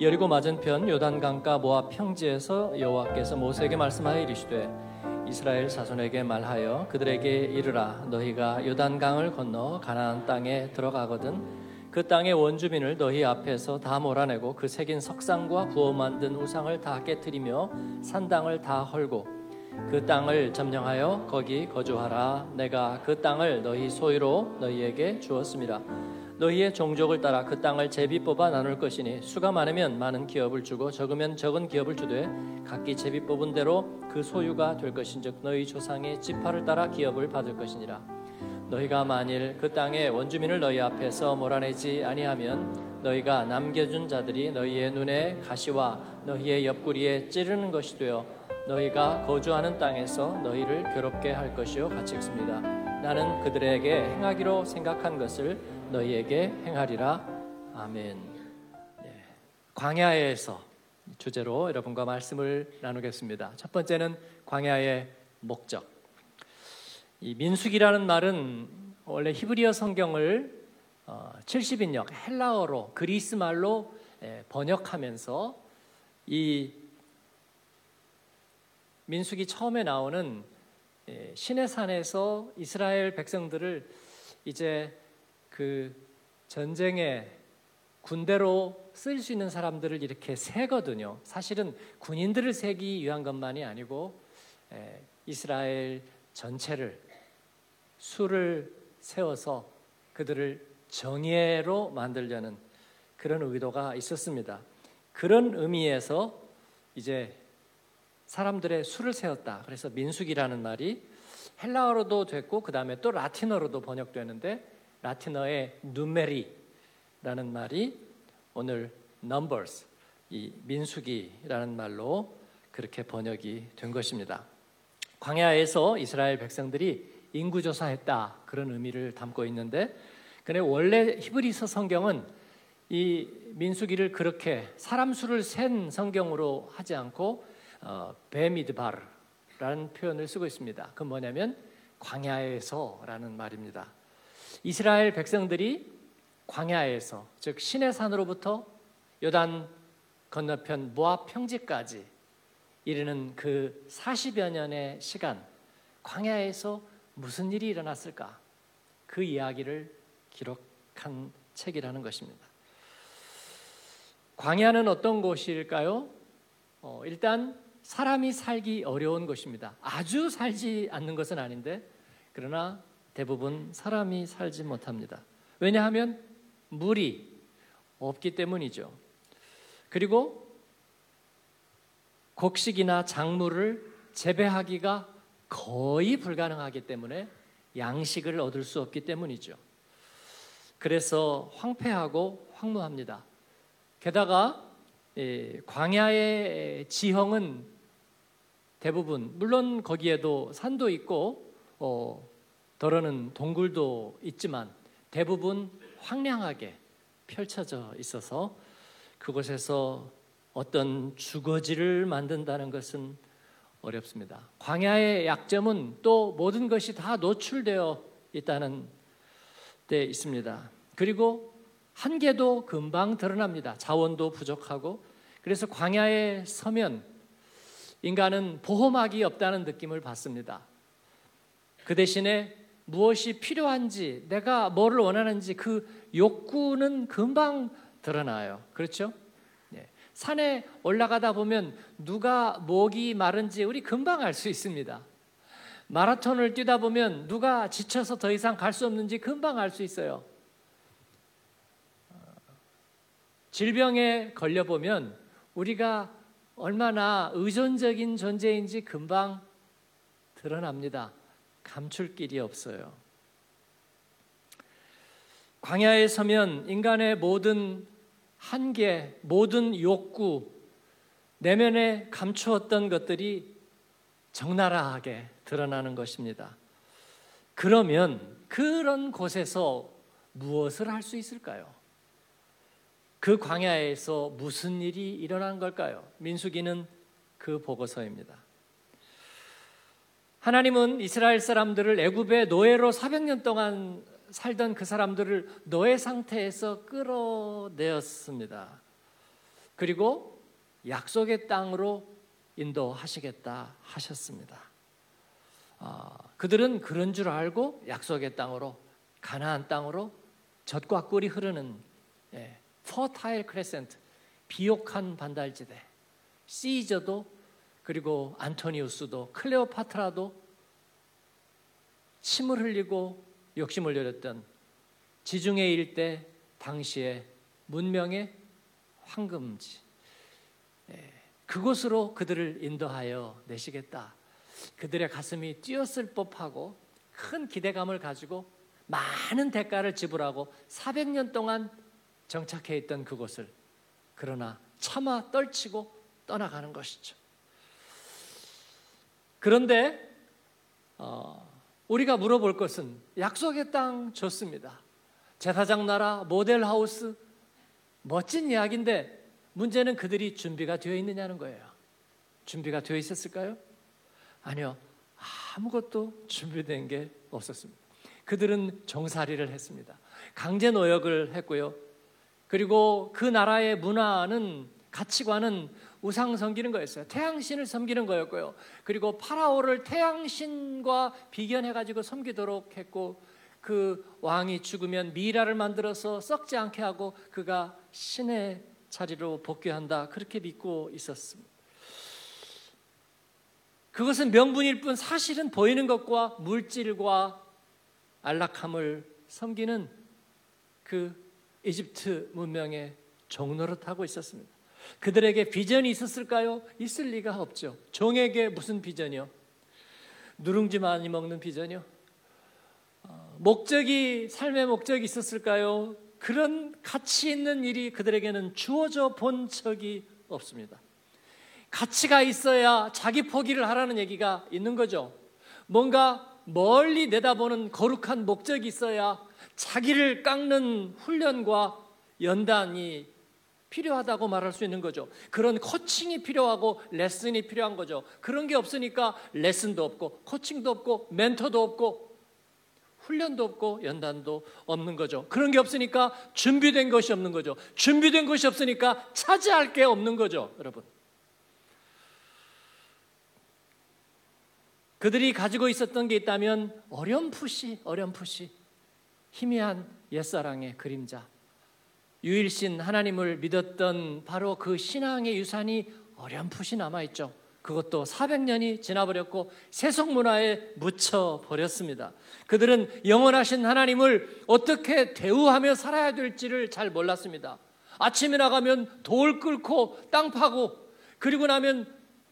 여리고 맞은편 요단강가 모압 평지에서 여호와께서 모세에게 말씀하여 이르시되 이스라엘 자손에게 말하여 그들에게 이르라 너희가 요단강을 건너 가나안 땅에 들어가거든 그 땅의 원주민을 너희 앞에서 다 몰아내고 그 새긴 석상과 부어 만든 우상을 다 깨뜨리며 산당을 다 헐고 그 땅을 점령하여 거기 거주하라. 내가 그 땅을 너희 소유로 너희에게 주었습니다 너희의 종족을 따라 그 땅을 제비 뽑아 나눌 것이니 수가 많으면 많은 기업을 주고 적으면 적은 기업을 주되 각기 제비 뽑은 대로 그 소유가 될 것인즉 너희 조상의 지파를 따라 기업을 받을 것이니라 너희가 만일 그 땅의 원주민을 너희 앞에서 몰아내지 아니하면 너희가 남겨준 자들이 너희의 눈에 가시와 너희의 옆구리에 찌르는 것이 되어 너희가 거주하는 땅에서 너희를 괴롭게 할 것이요 같이 읽습니다. 나는 그들에게 행하기로 생각한 것을 너희에게 행하리라. 아멘. 네. 광야에서 주제로 여러분과 말씀을 나누겠습니다. 첫 번째는 광야의 목적. 이 민숙이라는 말은 원래 히브리어 성경을 70인역 어, 헬라어로 그리스 말로 번역하면서 이 민숙이 처음에 나오는 신의 산에서 이스라엘 백성들을 이제 그 전쟁에 군대로 쓸 수 있는 사람들을 이렇게 세거든요. 사실은 군인들을 세기 위한 것만이 아니고 이스라엘 전체를 수를 세워서 그들을 정예로 만들려는 그런 의도가 있었습니다. 그런 의미에서 이제 사람들의 수를 세웠다. 그래서 민숙이라는 말이 헬라어로도 됐고 그 다음에 또 라틴어로도 번역되는데 라틴어의 누메리라는 말이 오늘 numbers 이 민수기라는 말로 그렇게 번역이 된 것입니다. 광야에서 이스라엘 백성들이 인구 조사했다 그런 의미를 담고 있는데 근데 원래 히브리서 성경은 이 민수기를 그렇게 사람 수를 센 성경으로 하지 않고 어, 베미드바르라는 표현을 쓰고 있습니다. 그 뭐냐면 광야에서라는 말입니다. 이스라엘 백성들이 광야에서 즉 신의 산으로부터 요단 건너편 모압 평지까지 이르는 그 40여 년의 시간 광야에서 무슨 일이 일어났을까? 그 이야기를 기록한 책이라는 것입니다. 광야는 어떤 곳일까요? 어, 일단 사람이 살기 어려운 곳입니다. 아주 살지 않는 것은 아닌데 그러나 대부분 사람이 살지 못합니다. 왜냐하면 물이 없기 때문이죠. 그리고 곡식이나 작물을 재배하기가 거의 불가능하기 때문에 양식을 얻을 수 없기 때문이죠. 그래서 황폐하고 황무합니다. 게다가 광야의 지형은 대부분 물론 거기에도 산도 있고 어, 더러는 동굴도 있지만 대부분 황량하게 펼쳐져 있어서 그곳에서 어떤 주거지를 만든다는 것은 어렵습니다. 광야의 약점은 또 모든 것이 다 노출되어 있다는 데 있습니다. 그리고 한계도 금방 드러납니다. 자원도 부족하고 그래서 광야에 서면 인간은 보호막이 없다는 느낌을 받습니다. 그 대신에 무엇이 필요한지, 내가 뭐를 원하는지 그 욕구는 금방 드러나요. 그렇죠? 네. 산에 올라가다 보면 누가 목이 마른지 우리 금방 알 수 있습니다. 마라톤을 뛰다 보면 누가 지쳐서 더 이상 갈 수 없는지 금방 알 수 있어요. 질병에 걸려보면 우리가 얼마나 의존적인 존재인지 금방 드러납니다. 감출 길이 없어요. 광야에 서면 인간의 모든 한계, 모든 욕구, 내면에 감추었던 것들이 적나라하게 드러나는 것입니다. 그러면 그런 곳에서 무엇을 할 수 있을까요? 그 광야에서 무슨 일이 일어난 걸까요? 민수기는 그 보고서입니다. 하나님은 이스라엘 사람들을 애굽의 노예로 400년 동안 살던 그 사람들을 노예 상태에서 끌어내었습니다. 그리고 약속의 땅으로 인도하시겠다 하셨습니다. 어, 그들은 그런 줄 알고 약속의 땅으로 가나안 땅으로 젖과 꿀이 흐르는 예, 크레센트 비옥한 반달지대 시저도 그리고 안토니우스도 클레오파트라도 침을 흘리고 욕심을 내렸던 지중해 일대 당시의 문명의 황금지 예, 그곳으로 그들을 인도하여 내시겠다. 그들의 가슴이 뛰었을 법하고 큰 기대감을 가지고 많은 대가를 지불하고 400년 동안 정착해 있던 그곳을 그러나 차마 떨치고 떠나가는 것이죠. 그런데 어, 우리가 물어볼 것은 약속의 땅 좋습니다. 제사장 나라 모델 하우스 멋진 이야기인데 문제는 그들이 준비가 되어 있느냐는 거예요. 준비가 되어 있었을까요? 아니요. 아무것도 준비된 게 없었습니다. 그들은 종살이를 했습니다. 강제 노역을 했고요. 그리고 그 나라의 문화는 가치관은 우상 섬기는 거였어요. 태양신을 섬기는 거였고요. 그리고 파라오를 태양신과 비견해 가지고 섬기도록 했고 그 왕이 죽으면 미라를 만들어서 썩지 않게 하고 그가 신의 자리로 복귀한다. 그렇게 믿고 있었습니다. 그것은 명분일 뿐 사실은 보이는 것과 물질과 안락함을 섬기는 그 이집트 문명의 종노릇하고 있었습니다. 그들에게 비전이 있었을까요? 있을 리가 없죠. 종에게 무슨 비전이요? 누룽지 많이 먹는 비전이요? 어, 목적이 삶의 목적이 있었을까요? 그런 가치 있는 일이 그들에게는 주어져 본 적이 없습니다. 가치가 있어야 자기 포기를 하라는 얘기가 있는 거죠. 뭔가 멀리 내다보는 거룩한 목적이 있어야 자기를 깎는 훈련과 연단이 필요하다고 말할 수 있는 거죠. 그런 코칭이 필요하고 레슨이 필요한 거죠. 그런 게 없으니까 레슨도 없고 코칭도 없고 멘토도 없고 훈련도 없고 연단도 없는 거죠. 그런 게 없으니까 준비된 것이 없는 거죠. 준비된 것이 없으니까 차지할 게 없는 거죠, 여러분. 그들이 가지고 있었던 게 있다면 어렴풋이 어렴풋이 희미한 옛사랑의 그림자 유일신 하나님을 믿었던 바로 그 신앙의 유산이 어렴풋이 남아 있죠. 그것도 400년이 지나버렸고 세속 문화에 묻혀 버렸습니다. 그들은 영원하신 하나님을 어떻게 대우하며 살아야 될지를 잘 몰랐습니다. 아침에 나가면 돌 끓고 땅 파고 그리고 나면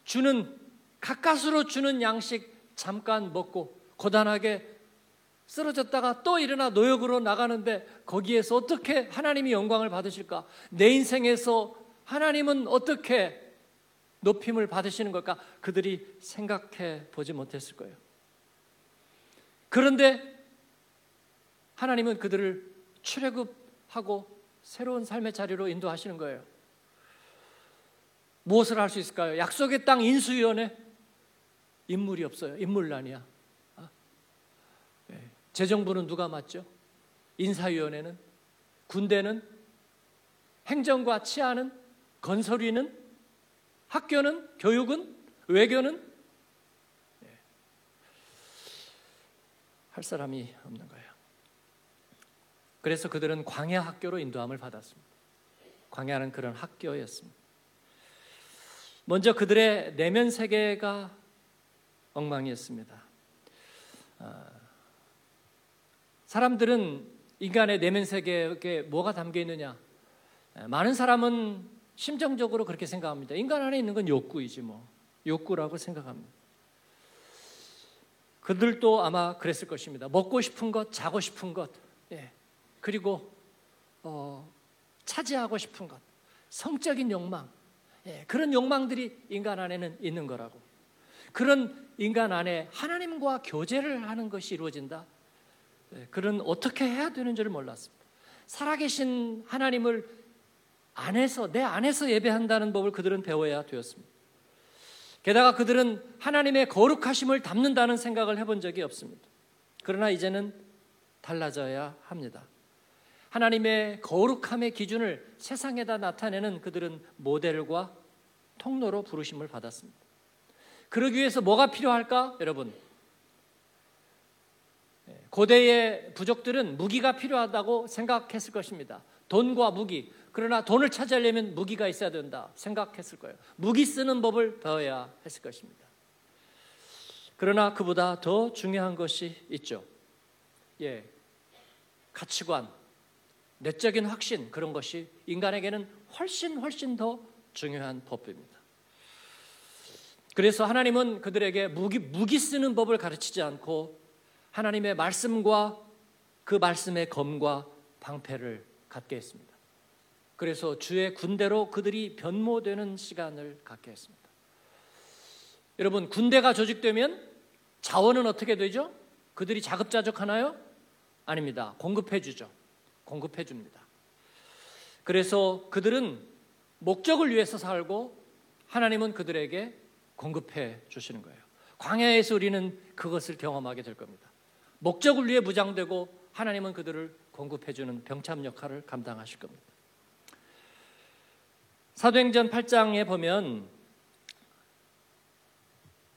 주는 가까스로 주는 양식 잠깐 먹고 고단하게 쓰러졌다가 또 일어나 노역으로 나가는데 거기에서 어떻게 하나님이 영광을 받으실까? 내 인생에서 하나님은 어떻게 높임을 받으시는 걸까? 그들이 생각해 보지 못했을 거예요. 그런데 하나님은 그들을 출애굽하고 새로운 삶의 자리로 인도하시는 거예요. 무엇을 할 수 있을까요? 약속의 땅 인수위원회 인물이 없어요. 인물난이야. 재정부는 누가 맡죠? 인사위원회는 군대는 행정과 치안은 건설위는 학교는 교육은 외교는 예. 할 사람이 없는 거예요. 그래서 그들은 광야 학교로 인도함을 받았습니다. 광야는 그런 학교였습니다. 먼저 그들의 내면 세계가 엉망이었습니다. 아, 사람들은 인간의 내면 세계에 뭐가 담겨 있느냐? 많은 사람은 심정적으로 그렇게 생각합니다. 인간 안에 있는 건 욕구이지 뭐. 욕구라고 생각합니다. 그들도 아마 그랬을 것입니다. 먹고 싶은 것, 자고 싶은 것, 예. 그리고 어, 차지하고 싶은 것, 성적인 욕망, 예. 그런 욕망들이 인간 안에는 있는 거라고. 그런 인간 안에 하나님과 교제를 하는 것이 이루어진다. 예. 그런 어떻게 해야 되는지를 몰랐습니다. 살아계신 하나님을 안에서 내 안에서 예배한다는 법을 그들은 배워야 되었습니다. 게다가 그들은 하나님의 거룩하심을 담는다는 생각을 해본 적이 없습니다. 그러나 이제는 달라져야 합니다. 하나님의 거룩함의 기준을 세상에다 나타내는 그들은 모델과 통로로 부르심을 받았습니다. 그러기 위해서 뭐가 필요할까? 여러분. 예, 고대의 부족들은 무기가 필요하다고 생각했을 것입니다. 돈과 무기. 그러나 돈을 찾으려면 무기가 있어야 된다 생각했을 거예요. 무기 쓰는 법을 배워야 했을 것입니다. 그러나 그보다 더 중요한 것이 있죠. 예. 가치관, 내적인 확신 그런 것이 인간에게는 훨씬 훨씬 더 중요한 법입니다. 그래서 하나님은 그들에게 무기, 무기 쓰는 법을 가르치지 않고 하나님의 말씀과 그 말씀의 검과 방패를 갖게 했습니다. 그래서 주의 군대로 그들이 변모되는 시간을 갖게 했습니다. 여러분, 군대가 조직되면 자원은 어떻게 되죠? 그들이 자급자족하나요? 아닙니다. 공급해 주죠. 공급해 줍니다. 그래서 그들은 목적을 위해서 살고 하나님은 그들에게 공급해 주시는 거예요. 광야에서 우리는 그것을 경험하게 될 겁니다. 목적을 위해 무장되고 하나님은 그들을 공급해 주는 병참 역할을 감당하실 겁니다. 사도행전 8장에 보면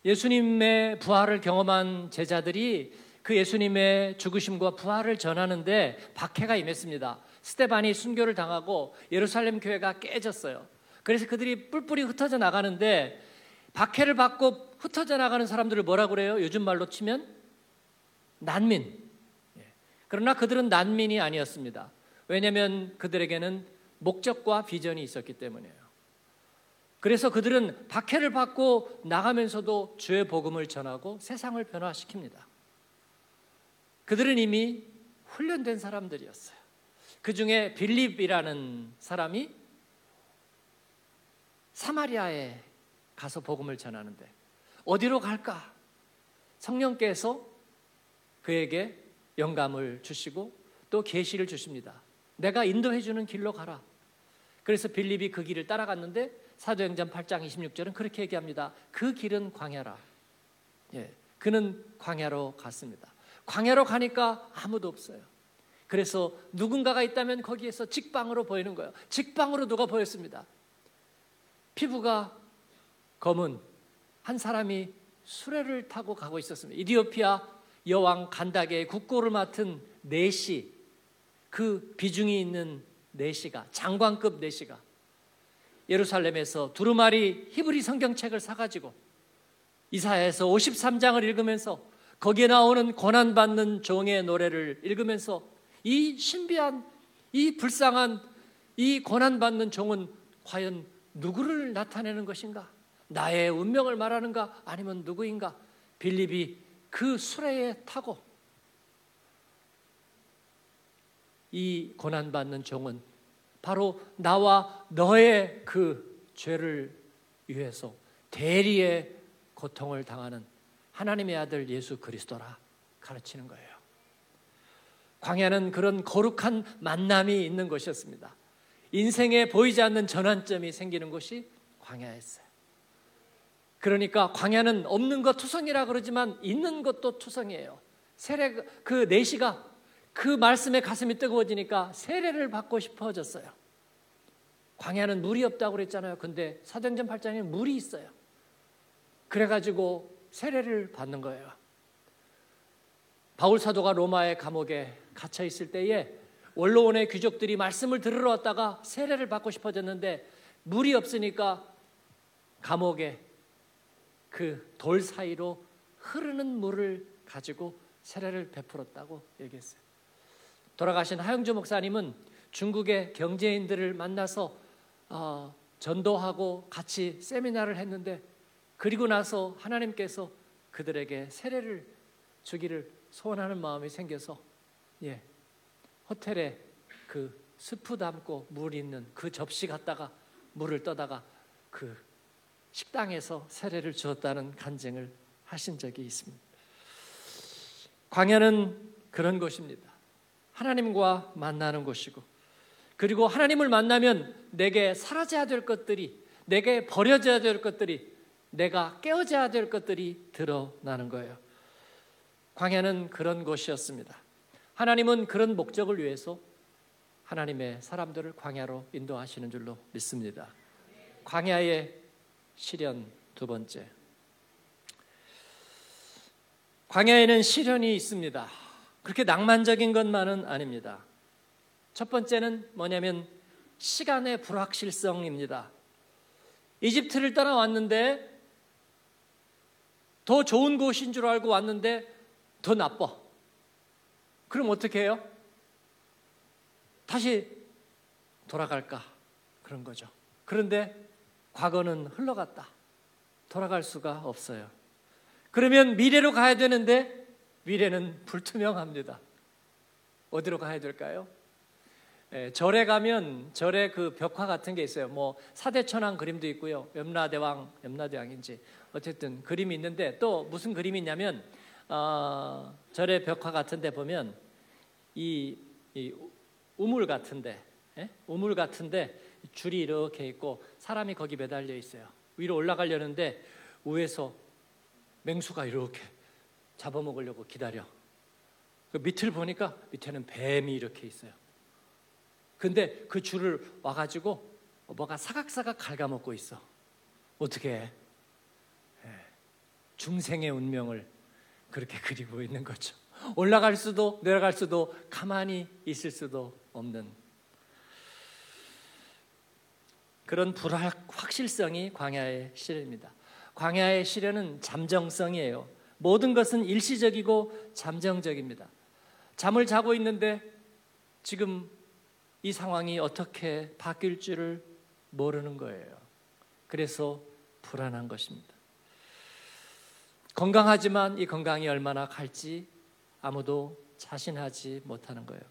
예수님의 부활을 경험한 제자들이 그 예수님의 죽으심과 부활을 전하는데 박해가 임했습니다. 스테반이 순교를 당하고 예루살렘 교회가 깨졌어요. 그래서 그들이 뿔뿔이 흩어져 나가는데 박해를 받고 흩어져 나가는 사람들을 뭐라 그래요? 요즘 말로 치면 난민. 예. 그러나 그들은 난민이 아니었습니다. 왜냐하면 그들에게는 목적과 비전이 있었기 때문이에요. 그래서 그들은 박해를 받고 나가면서도 주의 복음을 전하고 세상을 변화시킵니다. 그들은 이미 훈련된 사람들이었어요. 그 중에 빌립이라는 사람이 사마리아에 가서 복음을 전하는데 어디로 갈까? 성령께서 그에게 영감을 주시고 또 계시를 주십니다. 내가 인도해 주는 길로 가라. 그래서 빌립이 그 길을 따라갔는데 사도행전 8장 26절은 그렇게 얘기합니다. 그 길은 광야라. 예. 그는 광야로 갔습니다. 광야로 가니까 아무도 없어요. 그래서 누군가가 있다면 거기에서 직방으로 보이는 거예요. 직방으로 누가 보였습니다. 피부가 검은 한 사람이 수레를 타고 가고 있었습니다. 이디오피아 여왕 간다게의 국고를 맡은 내시 그 비중이 있는 내시가 장관급 내시가 예루살렘에서 두루마리 히브리 성경책을 사가지고 이사야에서 53장을 읽으면서 거기에 나오는 고난받는 종의 노래를 읽으면서 이 신비한 이 불쌍한 이 고난받는 종은 과연 누구를 나타내는 것인가? 나의 운명을 말하는가? 아니면 누구인가? 빌립이 그 수레에 타고 이 고난받는 종은 바로 나와 너의 그 죄를 위해서 대리의 고통을 당하는 하나님의 아들 예수 그리스도라 가르치는 거예요. 광야는 그런 거룩한 만남이 있는 곳이었습니다. 인생에 보이지 않는 전환점이 생기는 곳이 광야였어요. 그러니까 광야는 없는 것 투성이라 그러지만 있는 것도 투성이에요. 세례 그 내시가 그 말씀에 가슴이 뜨거워지니까 세례를 받고 싶어졌어요. 광야는 물이 없다고 그랬잖아요. 근데 사도행전 8장에 물이 있어요. 그래가지고 세례를 받는 거예요. 바울 사도가 로마의 감옥에 갇혀 있을 때에 원로원의 귀족들이 말씀을 들으러 왔다가 세례를 받고 싶어졌는데 물이 없으니까 감옥에 그 돌 사이로 흐르는 물을 가지고 세례를 베풀었다고 얘기했어요. 돌아가신 하영주 목사님은 중국의 경제인들을 만나서 어, 전도하고 같이 세미나를 했는데 그리고 나서 하나님께서 그들에게 세례를 주기를 소원하는 마음이 생겨서 예 호텔에 그 스프 담고 물 있는 그 접시 갖다가 물을 떠다가 그 식당에서 세례를 주었다는 간증을 하신 적이 있습니다. 광야는 그런 곳입니다. 하나님과 만나는 곳이고 그리고 하나님을 만나면 내게 사라져야 될 것들이 내게 버려져야 될 것들이 내가 깨어져야 될 것들이 드러나는 거예요. 광야는 그런 곳이었습니다. 하나님은 그런 목적을 위해서 하나님의 사람들을 광야로 인도하시는 줄로 믿습니다. 광야의 시련 두 번째. 광야에는 시련이 있습니다. 그렇게 낭만적인 것만은 아닙니다. 첫 번째는 뭐냐면 시간의 불확실성입니다. 이집트를 떠나왔는데 더 좋은 곳인 줄 알고 왔는데 더 나빠. 그럼 어떻게 해요? 다시 돌아갈까? 그런 거죠. 그런데 과거는 흘러갔다. 돌아갈 수가 없어요. 그러면 미래로 가야 되는데 미래는 불투명합니다. 어디로 가야 될까요? 예, 절에 가면 절에 그 벽화 같은 게 있어요. 뭐 사대천왕 그림도 있고요. 염라대왕, 염라대왕인지 어쨌든 그림이 있는데 또 무슨 그림이 있냐면 어, 절의 벽화 같은데 보면 이, 이 우물 같은데 예? 우물 같은데 줄이 이렇게 있고 사람이 거기 매달려 있어요. 위로 올라가려는데 위에서 맹수가 이렇게 잡아먹으려고 기다려. 그 밑을 보니까 밑에는 뱀이 이렇게 있어요. 근데 그 줄을 와가지고 뭐가 사각사각 갉아먹고 있어. 어떻게 해? 예. 중생의 운명을 그렇게 그리고 있는 거죠. 올라갈 수도 내려갈 수도 가만히 있을 수도 없는 그런 불확실성이 광야의 시련입니다. 광야의 시련은 잠정성이에요. 모든 것은 일시적이고 잠정적입니다. 잠을 자고 있는데 지금 이 상황이 어떻게 바뀔 줄을 모르는 거예요. 그래서 불안한 것입니다. 건강하지만 이 건강이 얼마나 갈지 아무도 자신하지 못하는 거예요.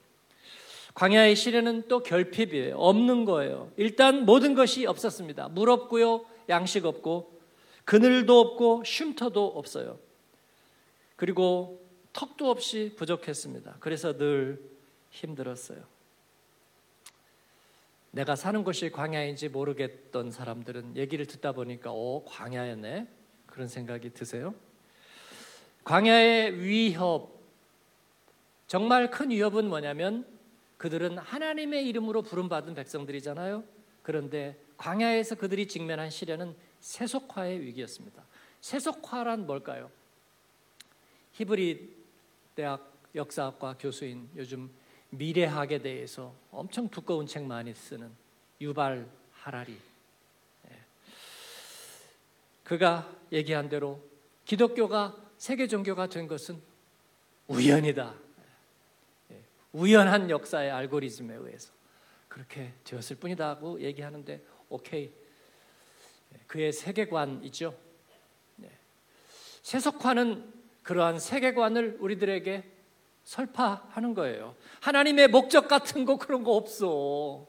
광야의 시련은 또 결핍이에요. 없는 거예요. 일단 모든 것이 없었습니다. 물 없고요, 양식 없고, 그늘도 없고, 쉼터도 없어요. 그리고 턱도 없이 부족했습니다. 그래서 늘 힘들었어요. 내가 사는 곳이 광야인지 모르겠던 사람들은 얘기를 듣다 보니까 오 광야였네 그런 생각이 드세요? 광야의 위협 정말 큰 위협은 뭐냐면 그들은 하나님의 이름으로 부름받은 백성들이잖아요. 그런데 광야에서 그들이 직면한 시련은 세속화의 위기였습니다. 세속화란 뭘까요? 히브리 대학 역사학과 교수인 요즘 미래학에 대해서 엄청 두꺼운 책 많이 쓰는 유발 하라리. 예. 그가 얘기한 대로 기독교가 세계 종교가 된 것은 우연이다. 예. 우연한 역사의 알고리즘에 의해서 그렇게 되었을 뿐이다고 얘기하는데 오케이. 예. 그의 세계관이죠. 세속화는 그러한 세계관을 우리들에게 설파하는 거예요. 하나님의 목적 같은 거 그런 거 없어.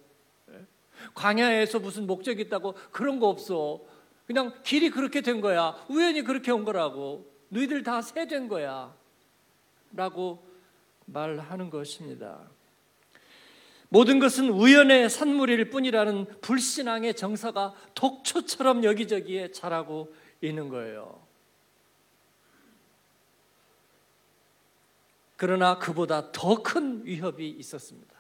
광야에서 무슨 목적이 있다고 그런 거 없어. 그냥 길이 그렇게 된 거야. 우연히 그렇게 온 거라고. 너희들 다 세된 거야. 라고 말하는 것입니다. 모든 것은 우연의 산물일 뿐이라는 불신앙의 정서가 독초처럼 여기저기에 자라고 있는 거예요. 그러나 그보다 더 큰 위협이 있었습니다.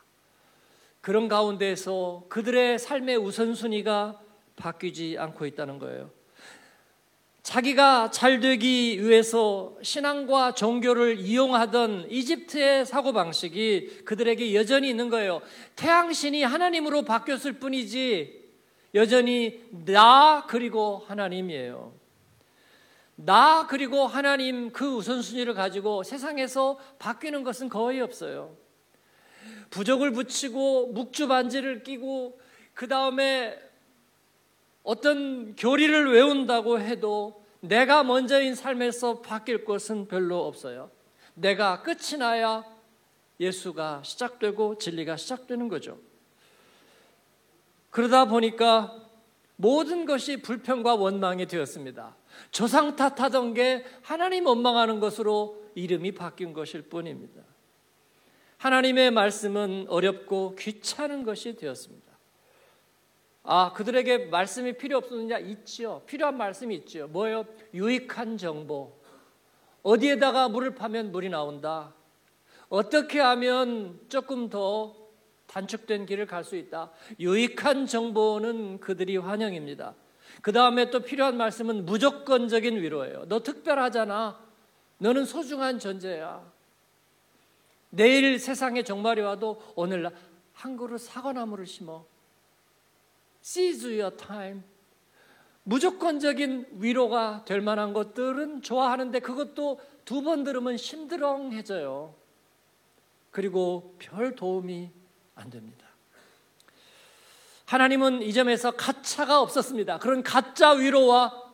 그런 가운데서 그들의 삶의 우선순위가 바뀌지 않고 있다는 거예요. 자기가 잘 되기 위해서 신앙과 종교를 이용하던 이집트의 사고방식이 그들에게 여전히 있는 거예요. 태양신이 하나님으로 바뀌었을 뿐이지 여전히 나 그리고 하나님이에요. 나 그리고 하나님 그 우선순위를 가지고 세상에서 바뀌는 것은 거의 없어요. 부적을 붙이고 묵주 반지를 끼고 그 다음에 어떤 교리를 외운다고 해도 내가 먼저인 삶에서 바뀔 것은 별로 없어요. 내가 끝이 나야 예수가 시작되고 진리가 시작되는 거죠. 그러다 보니까 모든 것이 불평과 원망이 되었습니다. 조상 탓하던 게 하나님 원망하는 것으로 이름이 바뀐 것일 뿐입니다. 하나님의 말씀은 어렵고 귀찮은 것이 되었습니다. 아, 그들에게 말씀이 필요 없었느냐? 있지요. 필요한 말씀이 있지요. 뭐예요? 유익한 정보. 어디에다가 물을 파면 물이 나온다. 어떻게 하면 조금 더 단축된 길을 갈 수 있다. 유익한 정보는 그들이 환영입니다. 그 다음에 또 필요한 말씀은 무조건적인 위로예요. 너 특별하잖아. 너는 소중한 존재야. 내일 세상에 종말이 와도 오늘 한 그릇 사과나무를 심어. Seize your time. 무조건적인 위로가 될 만한 것들은 좋아하는데 그것도 두 번 들으면 심드렁해져요. 그리고 별 도움이 안 됩니다. 하나님은 이 점에서 가차가 없었습니다. 그런 가짜 위로와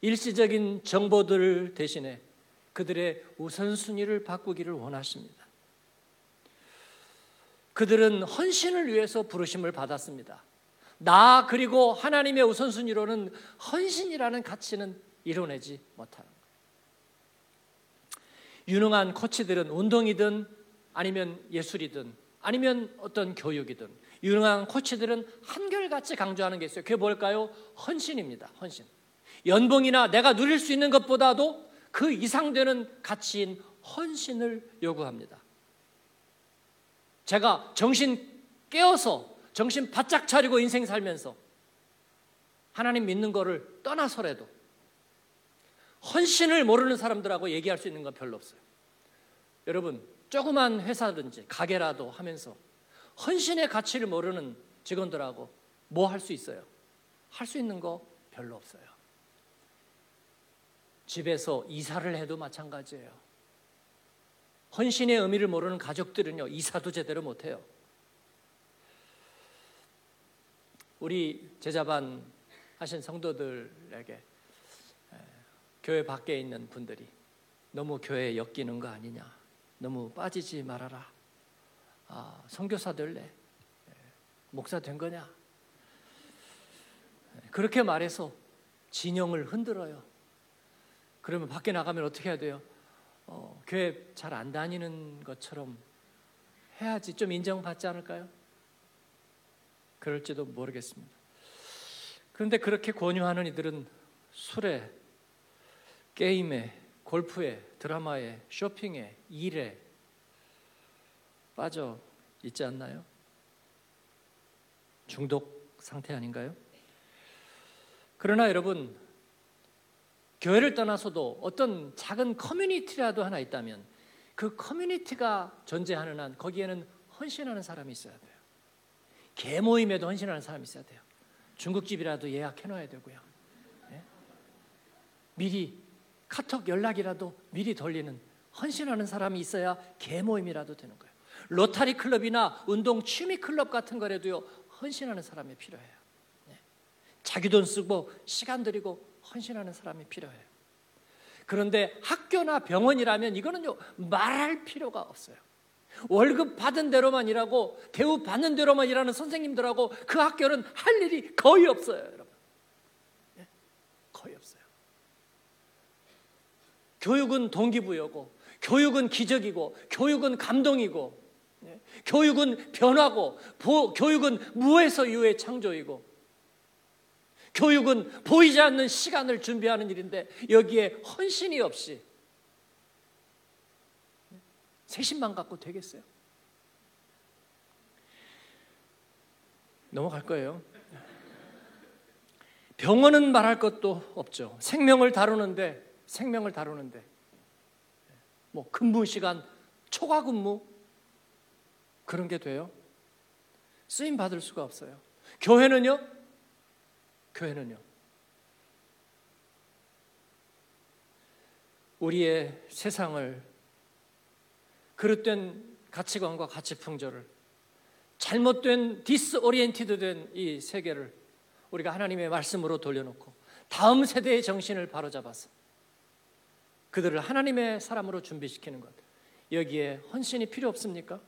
일시적인 정보들 대신에 그들의 우선순위를 바꾸기를 원하십니다. 그들은 헌신을 위해서 부르심을 받았습니다. 나 그리고 하나님의 우선순위로는 헌신이라는 가치는 이뤄내지 못하는. 유능한 코치들은 운동이든 아니면 예술이든 아니면 어떤 교육이든 유능한 코치들은 한결같이 강조하는 게 있어요. 그게 뭘까요? 헌신입니다. 헌신. 연봉이나 내가 누릴 수 있는 것보다도 그 이상 되는 가치인 헌신을 요구합니다. 제가 정신 깨어서 정신 바짝 차리고 인생 살면서 하나님 믿는 거를 떠나서라도 헌신을 모르는 사람들하고 얘기할 수 있는 건 별로 없어요. 여러분, 조그만 회사든지 가게라도 하면서 헌신의 가치를 모르는 직원들하고 뭐 할 수 있어요? 할 수 있는 거 별로 없어요. 집에서 이사를 해도 마찬가지예요. 헌신의 의미를 모르는 가족들은요, 이사도 제대로 못해요. 우리 제자반 하신 성도들에게 교회 밖에 있는 분들이 너무 교회에 엮이는 거 아니냐, 너무 빠지지 말아라. 아, 성교사 될래? 목사 된 거냐? 그렇게 말해서 진영을 흔들어요. 그러면 밖에 나가면 어떻게 해야 돼요? 어, 교회 잘 안 다니는 것처럼 해야지 좀 인정받지 않을까요? 그럴지도 모르겠습니다. 그런데 그렇게 권유하는 이들은 술에, 게임에, 골프에, 드라마에, 쇼핑에, 일에 빠져 있지 않나요? 중독 상태 아닌가요? 그러나 여러분, 교회를 떠나서도 어떤 작은 커뮤니티라도 하나 있다면 그 커뮤니티가 존재하는 한 거기에는 헌신하는 사람이 있어야 돼요. 개 모임에도 헌신하는 사람이 있어야 돼요. 중국집이라도 예약해 놔야 되고요. 네? 미리 카톡 연락이라도 미리 돌리는 헌신하는 사람이 있어야 개 모임이라도 되는 거예요. 로타리 클럽이나 운동 취미 클럽 같은 거라도요 헌신하는 사람이 필요해요. 네. 자기 돈 쓰고 시간 들이고 헌신하는 사람이 필요해요. 그런데 학교나 병원이라면 이거는요, 말할 필요가 없어요. 월급 받은 대로만 일하고 대우 받는 대로만 일하는 선생님들하고 그 학교는 할 일이 거의 없어요, 여러분. 네? 거의 없어요. 교육은 동기부여고, 교육은 기적이고, 교육은 감동이고, 네? 교육은 변화고, 보, 교육은 무에서 유의 창조이고, 교육은 보이지 않는 시간을 준비하는 일인데 여기에 헌신이 없이 세신만 갖고 되겠어요? 넘어갈 거예요. 병원은 말할 것도 없죠. 생명을 다루는데 생명을 다루는데 뭐 근무 시간 초과 근무 그런 게 돼요. 쓰임 받을 수가 없어요. 교회는요 교회는요. 우리의 세상을 그릇된 가치관과 가치 풍조를 잘못된 disoriented 된 이 세계를 우리가 하나님의 말씀으로 돌려놓고 다음 세대의 정신을 바로잡아서 그들을 하나님의 사람으로 준비시키는 것 여기에 헌신이 필요 없습니까?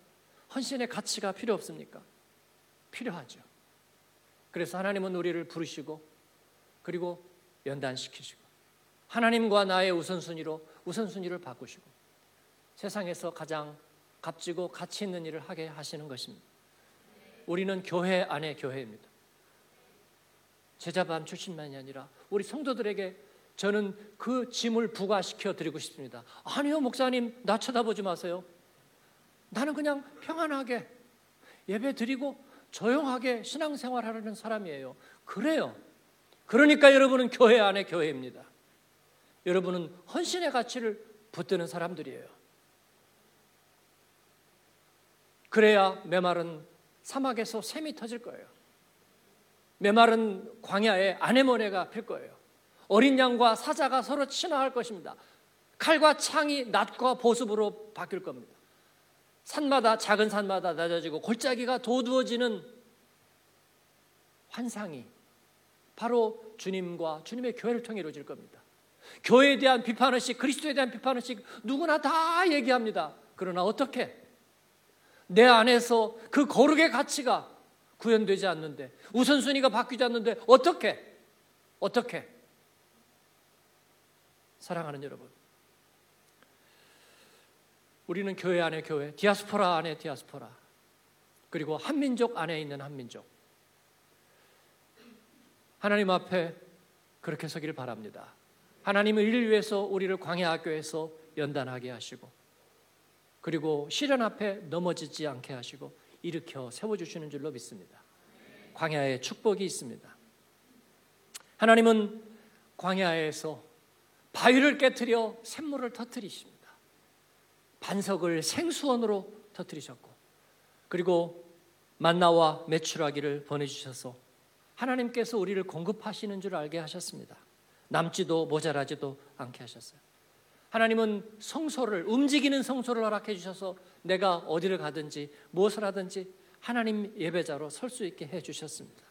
헌신의 가치가 필요 없습니까? 필요하죠. 그래서 하나님은 우리를 부르시고 그리고 연단시키시고 하나님과 나의 우선순위로 우선순위를 바꾸시고 세상에서 가장 값지고 가치 있는 일을 하게 하시는 것입니다. 우리는 교회 안에 교회입니다. 제자반 출신만이 아니라 우리 성도들에게 저는 그 짐을 부과시켜 드리고 싶습니다. 아니요, 목사님, 나 쳐다보지 마세요. 나는 그냥 평안하게 예배 드리고 조용하게 신앙생활 하려는 사람이에요. 그래요. 그러니까 여러분은 교회 안에 교회입니다. 여러분은 헌신의 가치를 붙드는 사람들이에요. 그래야 메마른 사막에서 샘이 터질 거예요. 메마른 광야에 아네모네가 필 거예요. 어린 양과 사자가 서로 친화할 것입니다. 칼과 창이 낫과 보습으로 바뀔 겁니다. 산마다 작은 산마다 낮아지고 골짜기가 도두어지는 환상이 바로 주님과 주님의 교회를 통해 이루어질 겁니다. 교회에 대한 비판의식, 그리스도에 대한 비판의식 누구나 다 얘기합니다. 그러나 어떻게? 내 안에서 그 거룩의 가치가 구현되지 않는데, 우선순위가 바뀌지 않는데, 어떻게? 어떻게? 사랑하는 여러분. 우리는 교회 안에 교회, 디아스포라 안에 디아스포라, 그리고 한민족 안에 있는 한민족. 하나님 앞에 그렇게 서기를 바랍니다. 이를 위해서 우리를 광야학교에서 연단하게 하시고 그리고 시련 앞에 넘어지지 않게 하시고 일으켜 세워주시는 줄로 믿습니다. 광야에 축복이 있습니다. 하나님은 광야에서 바위를 깨뜨려 샘물을 터뜨리십니다. 반석을 생수원으로 터뜨리셨고 그리고 만나와 메추라기를 보내주셔서 하나님께서 우리를 공급하시는 줄 알게 하셨습니다. 남지도 모자라지도 않게 하셨어요. 하나님은 성소를 움직이는 성소를 허락해 주셔서 내가 어디를 가든지 무엇을 하든지 하나님 예배자로 설 수 있게 해 주셨습니다.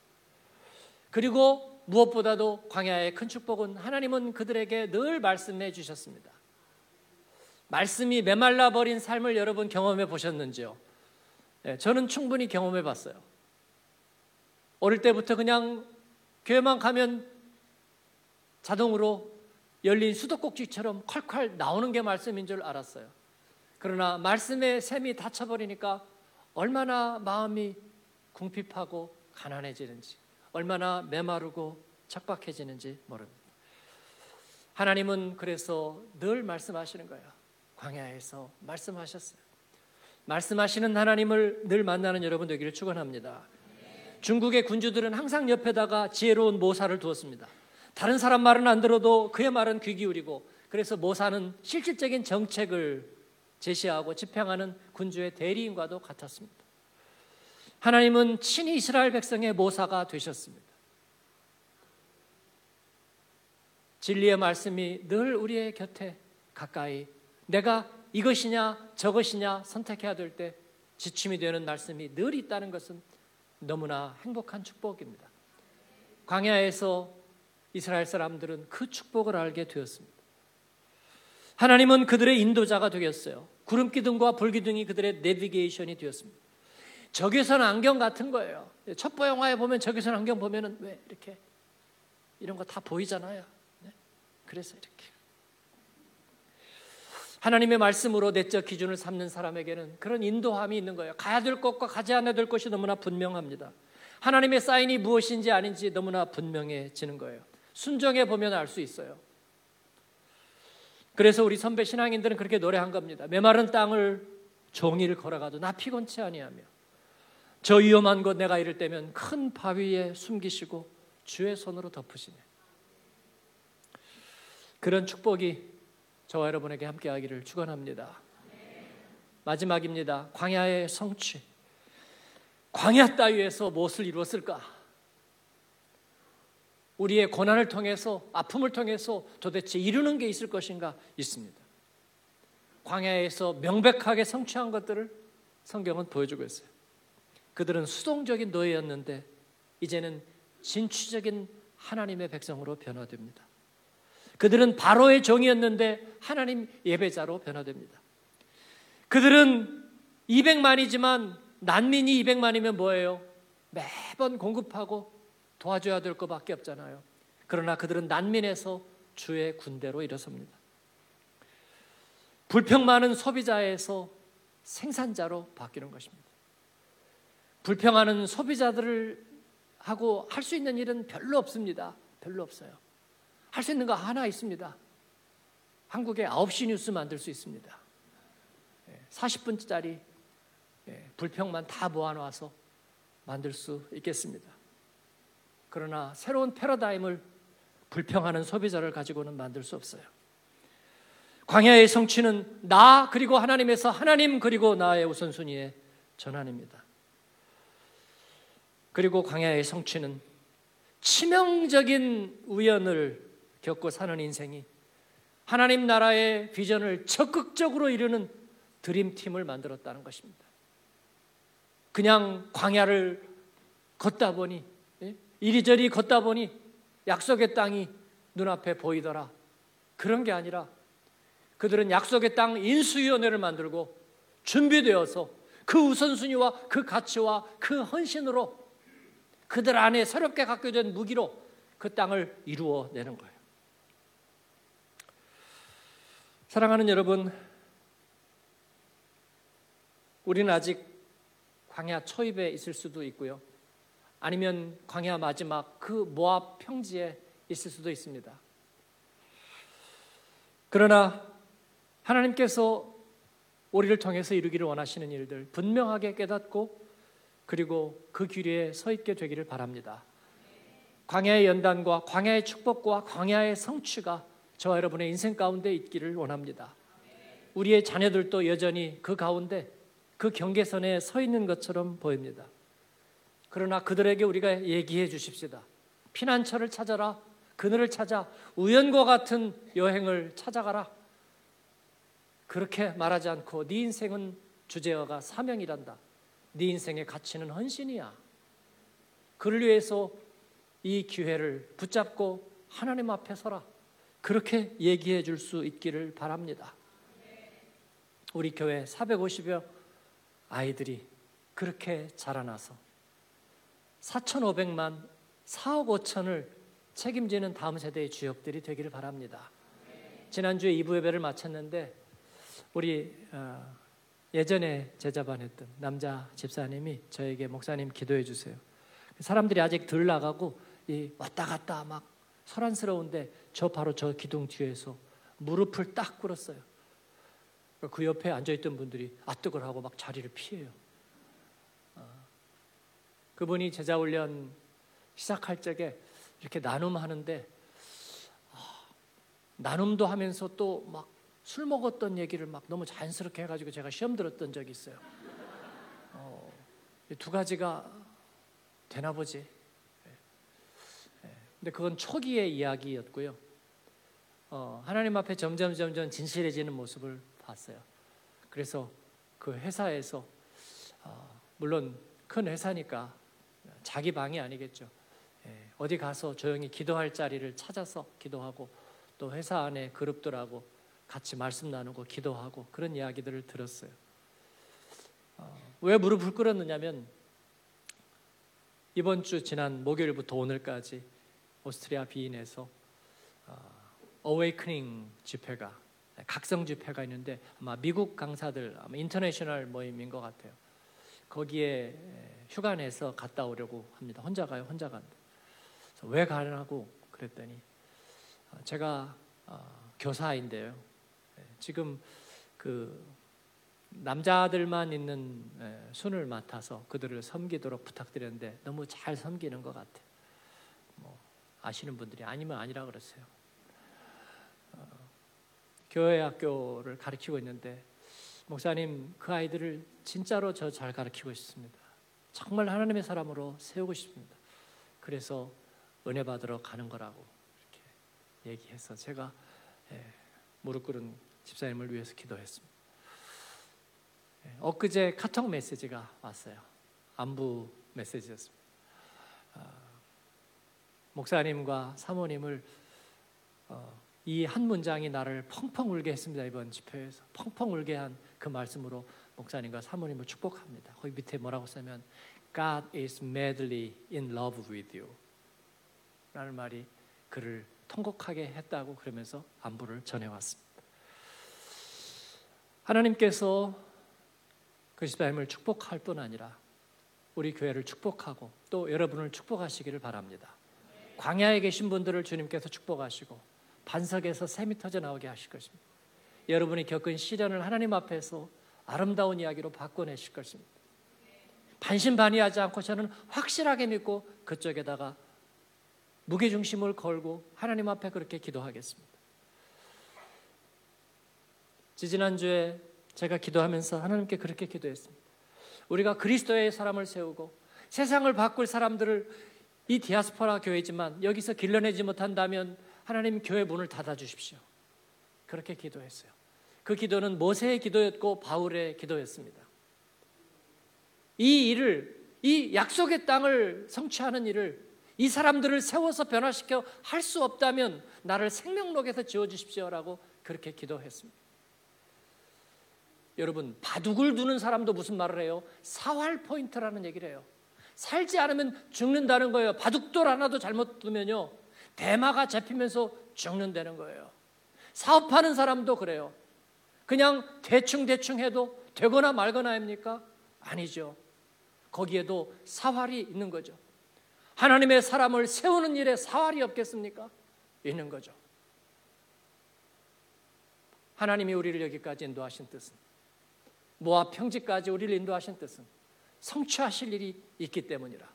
그리고 무엇보다도 광야의 큰 축복은 하나님은 그들에게 늘 말씀해 주셨습니다. 말씀이 메말라 버린 삶을 여러분 경험해 보셨는지요? 네, 저는 충분히 경험해 봤어요. 어릴 때부터 그냥 교회만 가면 자동으로 열린 수도꼭지처럼 콸콸 나오는 게 말씀인 줄 알았어요. 그러나 말씀의 샘이 닫혀버리니까 얼마나 마음이 궁핍하고 가난해지는지, 얼마나 메마르고 척박해지는지 모릅니다. 하나님은 그래서 늘 말씀하시는 거예요. 광야에서 말씀하셨어요. 말씀하시는 하나님을 늘 만나는 여러분 되기를 축원합니다. 중국의 군주들은 항상 옆에다가 지혜로운 모사를 두었습니다. 다른 사람 말은 안 들어도 그의 말은 귀 기울이고 그래서 모사는 실질적인 정책을 제시하고 집행하는 군주의 대리인과도 같았습니다. 하나님은 친히 이스라엘 백성의 모사가 되셨습니다. 진리의 말씀이 늘 우리의 곁에 가까이 내가 이것이냐 저것이냐 선택해야 될 때 지침이 되는 말씀이 늘 있다는 것은 너무나 행복한 축복입니다. 광야에서 이스라엘 사람들은 그 축복을 알게 되었습니다. 하나님은 그들의 인도자가 되겠어요. 구름 기둥과 불 기둥이 그들의 내비게이션이 되었습니다. 적외선 안경 같은 거예요. 첩보 영화에 보면 적외선 안경 보면은 왜 이렇게 이런 거 다 보이잖아요. 네? 그래서 이렇게 하나님의 말씀으로 내적 기준을 삼는 사람에게는 그런 인도함이 있는 거예요. 가야 될 것과 가지 않아야 될 것이 너무나 분명합니다. 하나님의 사인이 무엇인지 아닌지 너무나 분명해지는 거예요. 순정해 보면 알 수 있어요. 그래서 우리 선배 신앙인들은 그렇게 노래한 겁니다. 메마른 땅을 종일 걸어가도 나 피곤치 아니하며 저 위험한 곳 내가 이를 때면 큰 바위에 숨기시고 주의 손으로 덮으시네. 그런 축복이 저와 여러분에게 함께하기를 축원합니다. 마지막입니다. 광야의 성취. 광야 따위에서 무엇을 이루었을까? 우리의 고난을 통해서 아픔을 통해서 도대체 이루는 게 있을 것인가 있습니다. 광야에서 명백하게 성취한 것들을 성경은 보여주고 있어요. 그들은 수동적인 노예였는데 이제는 진취적인 하나님의 백성으로 변화됩니다. 그들은 바로의 종이었는데 하나님 예배자로 변화됩니다. 그들은 200만이지만 난민이 200만이면 뭐예요? 매번 공급하고 도와줘야 될 것밖에 없잖아요. 그러나 그들은 난민에서 주의 군대로 일어섭니다. 불평 많은 소비자에서 생산자로 바뀌는 것입니다. 불평하는 소비자들을 하고 할 수 있는 일은 별로 없습니다. 별로 없어요. 할 수 있는 거 하나 있습니다. 한국에 9시 뉴스 만들 수 있습니다. 40분짜리 예, 불평만 다 모아놔서 만들 수 있겠습니다. 그러나 새로운 패러다임을 불평하는 소비자를 가지고는 만들 수 없어요. 광야의 성취는 나 그리고 하나님에서 하나님 그리고 나의 우선순위의 전환입니다. 그리고 광야의 성취는 치명적인 우연을 겪고 사는 인생이 하나님 나라의 비전을 적극적으로 이루는 드림팀을 만들었다는 것입니다. 그냥 광야를 걷다 보니 예? 이리저리 걷다 보니 약속의 땅이 눈앞에 보이더라. 그런 게 아니라 그들은 약속의 땅 인수위원회를 만들고 준비되어서 그 우선순위와 그 가치와 그 헌신으로 그들 안에 새롭게 갖게 된 무기로 그 땅을 이루어내는 거예요. 사랑하는 여러분, 우리는 아직 광야 초입에 있을 수도 있고요. 아니면 광야 마지막 그 모압 평지에 있을 수도 있습니다. 그러나 하나님께서 우리를 통해서 이루기를 원하시는 일들 분명하게 깨닫고 그리고 그 길에 서 있게 되기를 바랍니다. 광야의 연단과 광야의 축복과 광야의 성취가 저와 여러분의 인생 가운데 있기를 원합니다. 우리의 자녀들도 여전히 그 가운데 그 경계선에 서 있는 것처럼 보입니다. 그러나 그들에게 우리가 얘기해 주십시다. 피난처를 찾아라. 그늘을 찾아 우연과 같은 여행을 찾아가라. 그렇게 말하지 않고 네 인생은 주제어가 사명이란다. 네 인생의 가치는 헌신이야. 그를 위해서 이 기회를 붙잡고 하나님 앞에 서라. 그렇게 얘기해 줄 수 있기를 바랍니다. 우리 교회 450여 아이들이 그렇게 자라나서 4,500만 4억 5천을 책임지는 다음 세대의 주역들이 되기를 바랍니다. 지난주에 2부 예배를 마쳤는데 우리 어, 예전에 제자반 했던 남자 집사님이 저에게 목사님 기도해 주세요. 사람들이 아직 덜 나가고 왔다 갔다 막 소란스러운데 저 바로 저 기둥 뒤에서 무릎을 딱 꿇었어요. 그 옆에 앉아있던 분들이 아뜨걸 하고 막 자리를 피해요. 어. 그분이 제자 훈련 시작할 적에 이렇게 나눔하는데 아, 나눔도 하면서 또 막 술 먹었던 얘기를 막 너무 자연스럽게 해가지고 제가 시험 들었던 적이 있어요. 어, 두 가지가 되나 보지. 근데 그건 초기의 이야기였고요. 어, 하나님 앞에 점점 점점 진실해지는 모습을 봤어요. 그래서 그 회사에서 어, 물론 큰 회사니까 자기 방이 아니겠죠. 예, 어디 가서 조용히 기도할 자리를 찾아서 기도하고 또 회사 안에 그룹들하고 같이 말씀 나누고 기도하고 그런 이야기들을 들었어요. 어, 왜 무릎을 꿇었느냐면 이번 주 지난 목요일부터 오늘까지 오스트리아 비인에서 awakening 집회가 각성 집회가 있는데 아마 미국 강사들 아마 international 모임인 것 같아요. 거기에 휴가 내서 갔다 오려고 합니다. 혼자 가요, 혼자 간다. 왜 가냐고 그랬더니 어, 제가 어, 교사인데요. 지금 그 남자들만 있는 순을 맡아서 그들을 섬기도록 부탁드렸는데 너무 잘 섬기는 것 같아요. 뭐 아시는 분들이 아니면 아니라 그러세요. 어, 교회 학교를 가르치고 있는데 목사님 그 아이들을 진짜로 저 잘 가르치고 있습니다. 정말 하나님의 사람으로 세우고 싶습니다. 그래서 은혜 받으러 가는 거라고 이렇게 얘기해서 제가 예, 무릎 꿇은 집사님을 위해서 기도했습니다. 예, 엊그제 카톡 메시지가 왔어요. 안부 메시지였습니다. 아, 목사님과 사모님을 어, 이한 문장이 나를 펑펑 울게 했습니다. 이번 집회에서 펑펑 울게 한 그 말씀으로 목사님과 사모님을 축복합니다. 거기 밑에 뭐라고 쓰면 God is madly in love with you 라는 말이 그를 통곡하게 했다고 그러면서 안부를 전해왔습니다. 하나님께서 그 집사님을 축복할 뿐 아니라 우리 교회를 축복하고 또 여러분을 축복하시기를 바랍니다. 광야에 계신 분들을 주님께서 축복하시고 반석에서 샘이 터져 나오게 하실 것입니다. 여러분이 겪은 시련을 하나님 앞에서 아름다운 이야기로 바꿔내실 것입니다. 반신반의하지 않고 저는 확실하게 믿고 그쪽에다가 무게중심을 걸고 하나님 앞에 그렇게 기도하겠습니다. 지지난주에 제가 기도하면서 하나님께 그렇게 기도했습니다. 우리가 그리스도의 사람을 세우고 세상을 바꿀 사람들을 이 디아스포라 교회지만 여기서 길러내지 못한다면 하나님 교회 문을 닫아 주십시오. 그렇게 기도했어요. 그 기도는 모세의 기도였고 바울의 기도였습니다. 이 일을 이 약속의 땅을 성취하는 일을 이 사람들을 세워서 변화시켜 할 수 없다면 나를 생명록에서 지워 주십시오라고 그렇게 기도했습니다. 여러분 바둑을 두는 사람도 무슨 말을 해요? 사활 포인트라는 얘기를 해요. 살지 않으면 죽는다는 거예요. 바둑돌 하나도 잘못 두면요. 대마가 잡히면서 죽는다는 거예요. 사업하는 사람도 그래요. 그냥 대충대충 해도 되거나 말거나 합니까? 아니죠. 거기에도 사활이 있는 거죠. 하나님의 사람을 세우는 일에 사활이 없겠습니까? 있는 거죠. 하나님이 우리를 여기까지 인도하신 뜻은 모압 평지까지 우리를 인도하신 뜻은 성취하실 일이 있기 때문이라.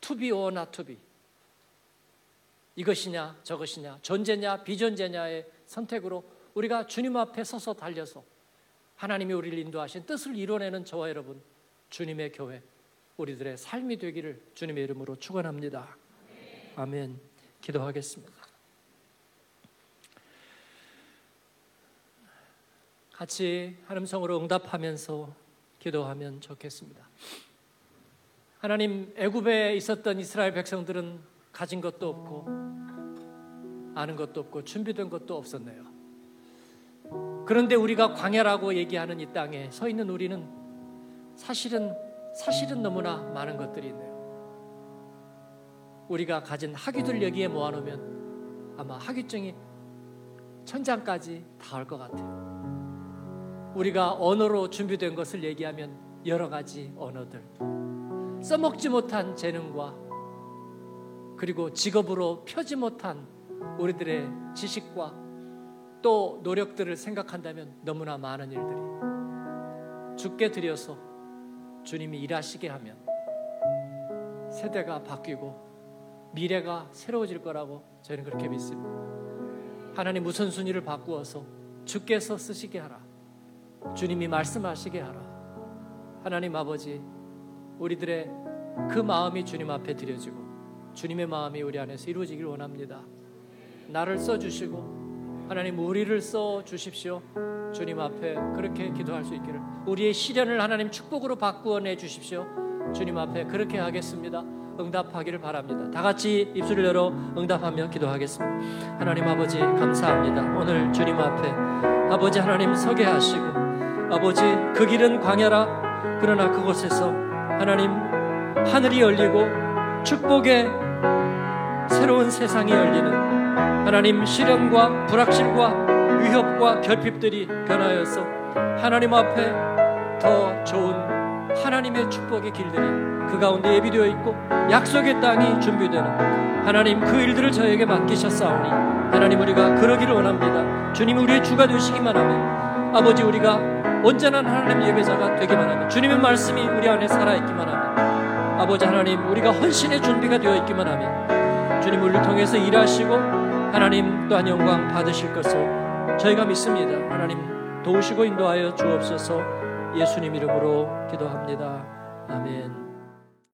To be or not to be. 이것이냐 저것이냐 존재냐 비존재냐의 선택으로 우리가 주님 앞에 서서 달려서 하나님이 우리를 인도하신 뜻을 이뤄내는 저와 여러분 주님의 교회 우리들의 삶이 되기를 주님의 이름으로 축원합니다. 아멘. 기도하겠습니다. 같이 하나님 성으로 응답하면서 기도하면 좋겠습니다. 하나님 애굽에 있었던 이스라엘 백성들은 가진 것도 없고 아는 것도 없고 준비된 것도 없었네요. 그런데 우리가 광야라고 얘기하는 이 땅에 서 있는 우리는 사실은 사실은 너무나 많은 것들이 있네요. 우리가 가진 학위들 여기에 모아놓으면 아마 학위증이 천장까지 닿을 것 같아요. 우리가 언어로 준비된 것을 얘기하면 여러 가지 언어들, 써먹지 못한 재능과 그리고 직업으로 펴지 못한 우리들의 지식과 또 노력들을 생각한다면 너무나 많은 일들이 죽게 드려서 주님이 일하시게 하면 세대가 바뀌고 미래가 새로워질 거라고 저희는 그렇게 믿습니다. 하나님 우선순위를 바꾸어서 주께서 쓰시게 하라. 주님이 말씀하시게 하라. 하나님 아버지, 우리들의 그 마음이 주님 앞에 드려지고 주님의 마음이 우리 안에서 이루어지길 원합니다. 나를 써 주시고 하나님 우리를 써 주십시오. 주님 앞에 그렇게 기도할 수 있기를 우리의 시련을 하나님 축복으로 바꾸어 내 주십시오. 주님 앞에 그렇게 하겠습니다. 응답하기를 바랍니다. 다 같이 입술을 열어 응답하며 기도하겠습니다. 하나님 아버지 감사합니다. 오늘 주님 앞에 아버지 하나님 서게 하시고 아버지 그 길은 광야라 그러나 그곳에서 하나님 하늘이 열리고 축복의 새로운 세상이 열리는 하나님 시련과 불확실과 위협과 결핍들이 변하여서 하나님 앞에 더 좋은 하나님의 축복의 길들이 그 가운데 예비되어 있고 약속의 땅이 준비되는 하나님 그 일들을 저에게 맡기셨사오니 하나님 우리가 그러기를 원합니다. 주님 우리의 주가 되시기만 하면 아버지 우리가 온전한 하나님 예배자가 되기만 하면 주님의 말씀이 우리 안에 살아있기만 하면 아버지 하나님 우리가 헌신의 준비가 되어 있기만 하면 주님 우리를 통해서 일하시고 하나님 또한 영광 받으실 것을 저희가 믿습니다. 하나님 도우시고 인도하여 주옵소서 예수님 이름으로 기도합니다. 아멘.